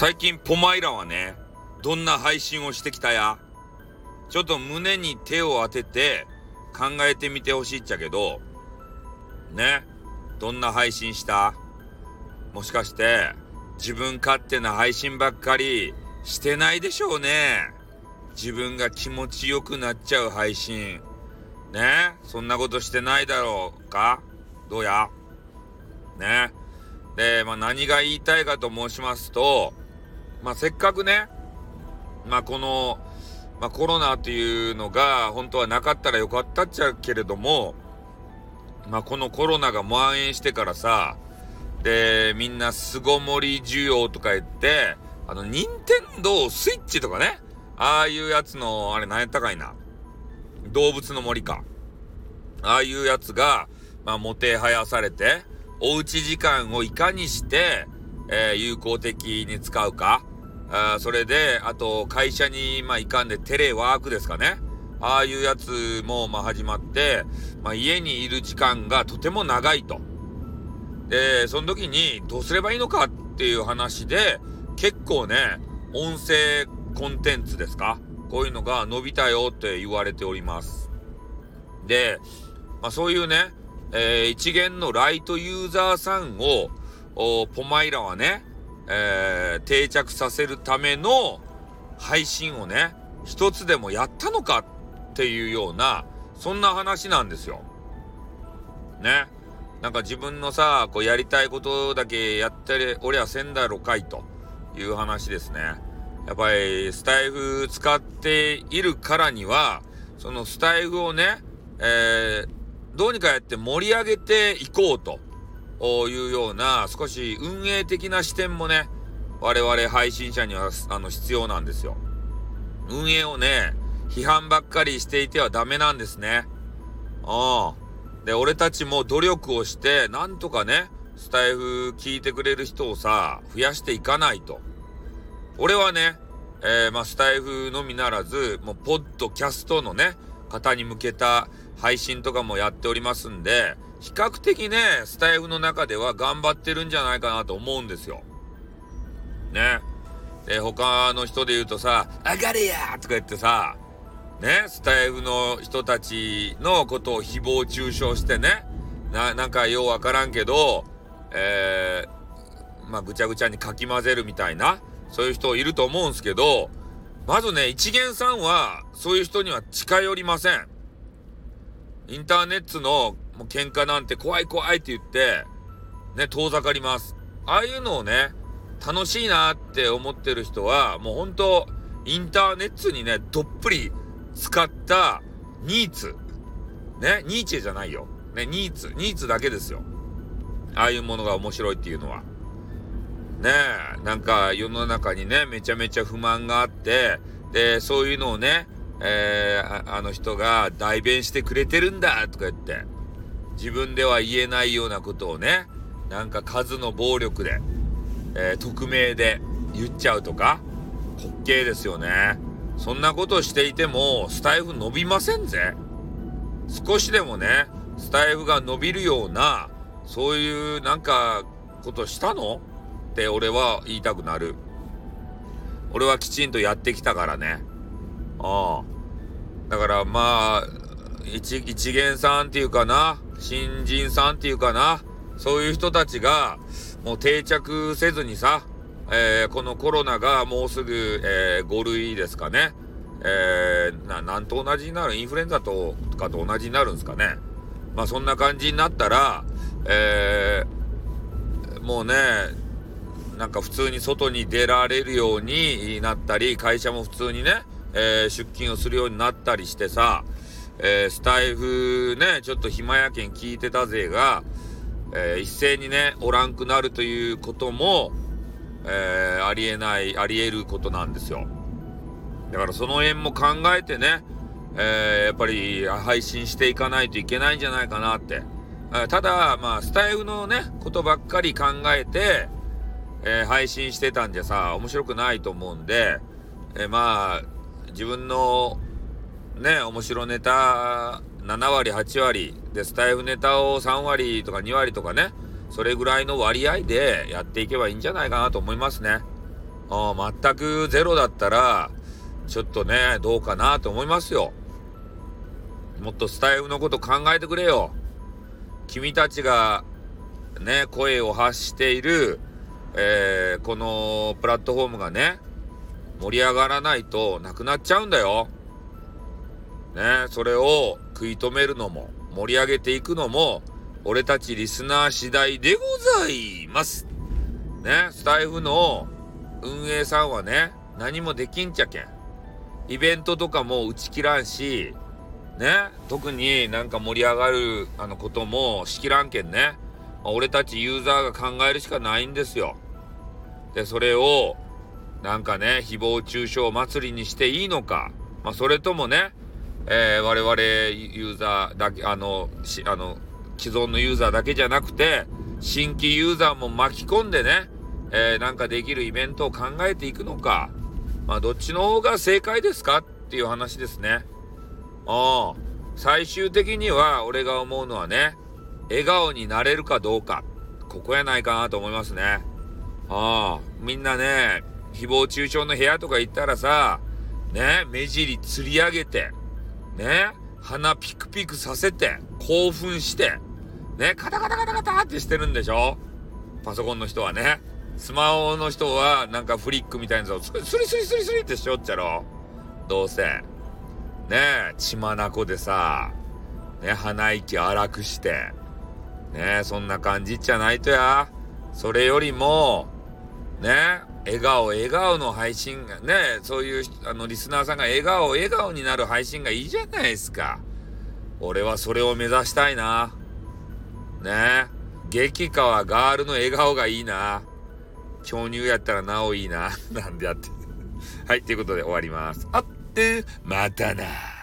最近ポマイラはね、どんな配信をしてきたやちょっと胸に手を当てて考えてみてほしいっちゃけど、ね、どんな配信した？もしかして自分勝手な配信ばっかりしてないでしょうね。自分が気持ちよくなっちゃう配信。ねそんなことしてないだろうか？どうや？ねで、まあ、何が言いたいかと申しますと、まあ、せっかくね、まあ、この、まあ、コロナっていうのが本当はなかったらよかったっちゃうけれども、まあ、このコロナが蔓延してからさ、で、みんな巣ごもり需要とか言って、あの、任天堂スイッチとかね、ああいうやつの、あれ何やったかいな。動物の森か。ああいうやつが、まあ、もてはやされて、おうち時間をいかにして、えー、有効的に使うか。あそれで、あと、会社に、まあ、行かんでテレワークですかね。ああいうやつも、まあ、始まって、まあ、家にいる時間がとても長いと。で、その時にどうすればいいのかっていう話で、結構ね、音声コンテンツですか？こういうのが伸びたよって言われております。で、まあ、そういうね、えー、一元のライトユーザーさんを、ポマイラはね、えー、定着させるための配信をね、一つでもやったのかっていうような、そんな話なんですよ。ね。なんか自分のさ、こうやりたいことだけやっておりゃせんだろかいという話ですね。やっぱりスタイフ使っているからには、そのスタイフをね、えー、どうにかやって盛り上げていこうというような少し運営的な視点もね、我々配信者にはあの必要なんですよ。運営をね、批判ばっかりしていてはダメなんですね。ああ。で、俺たちも努力をして、なんとかね、スタイフ聞いてくれる人をさ、増やしていかないと。俺はね、えー、まあ、スタイフのみならず、もう、ポッドキャストのね、方に向けた配信とかもやっておりますんで、比較的ね、スタイフの中では頑張ってるんじゃないかなと思うんですよ。ね。で、他の人で言うとさ、上がれやとか言ってさ、ね、スタイフの人たちのことを誹謗中傷してね、な、なんかようわからんけど、えー、まあ、ぐちゃぐちゃにかき混ぜるみたいな、そういう人いると思うんすけど、まずね、一元さんは、そういう人には近寄りません。インターネットのもう喧嘩なんて怖い怖いって言って、ね、遠ざかります。ああいうのをね、楽しいなって思ってる人は、もう本当インターネットにね、どっぷり使ったニーツ。ね、ニーチェじゃないよ。ね、ニーツ、ニーツだけですよ。ああいうものが面白いっていうのは。ねえ、なんか世の中にね、めちゃめちゃ不満があって、で、そういうのをね、えー、あの人が代弁してくれてるんだとか言って、自分では言えないようなことをね、なんか数の暴力で、えー、匿名で言っちゃうとか、滑稽ですよね。そんなことしていても、スタイフ伸びませんぜ。少しでもね、スタイフが伸びるような、そういうなんかことしたの？って俺は言いたくなる。俺はきちんとやってきたからね。ああ。だからまあ、一、一元さんっていうかな、新人さんっていうかな、そういう人たちが、もう定着せずにさ、えー、このコロナがもうすぐ、えー、5類ですかね。えー、な、なんと同じになるインフルエンザとかと同じになるんですかね。まあそんな感じになったら、えー、もうね、なんか普通に外に出られるようになったり、会社も普通にね、えー、出勤をするようになったりしてさ、えー、スタイフね、ちょっと暇やけん聞いてた勢が、えー、一斉にね、おらんくなるということも、えありえない、あり得ることなんですよ。だからその辺も考えてね、えやっぱり配信していかないといけないんじゃないかなって。ただ、まあ、スタイフのね、ことばっかり考えて、え配信してたんじゃさ、面白くないと思うんで、えまあ、自分のね、面白ネタ7割、8割で、スタイフネタを3割とか2割とかね、それぐらいの割合でやっていけばいいんじゃないかなと思いますね。全くゼロだったら、ちょっとね、どうかなと思いますよ。もっとスタイフのこと考えてくれよ。君たちが、ね、声を発している、えー、このプラットフォームがね、盛り上がらないとなくなっちゃうんだよ。ね、それを食い止めるのも、盛り上げていくのも、俺たちリスナー次第でございます。ね、スタイフの運営さんはね、何もできんちゃけん。イベントとかも打ち切らんし、ね、特になんか盛り上がるあのこともしきらんけんね。俺たちユーザーが考えるしかないんですよ。で、それを、なんかね、誹謗中傷祭りにしていいのか。まあ、それともね、えー、我々ユーザーだけ、あの、し、あの、既存のユーザーだけじゃなくて、新規ユーザーも巻き込んでね、えー、なんかできるイベントを考えていくのか。まあ、どっちの方が正解ですかっていう話ですね。ああ、最終的には俺が思うのはね、笑顔になれるかどうか。ここやないかなと思いますね。ああ、みんなね、誹謗中傷の部屋とか行ったらさ、ね、目尻釣り上げて、ね、鼻ピクピクさせて、興奮して、ね、カタカタカタカタってしてるんでしょ？パソコンの人はね。スマホの人はなんかフリックみたいなやつをスリスリスリスリってしよっちゃろ。どうせ。ねえ、血まなこでさ、ね、鼻息荒くして、ねそんな感じじゃないとや。それよりも、ね、笑顔、笑顔の配信が、ね、そういう、あの、リスナーさんが笑顔、笑顔になる配信がいいじゃないですか。俺はそれを目指したいな。ね激川ガールの笑顔がいいな。巨乳やったらなおいいな。なんでやって。はい、ということで終わります。あって、またな。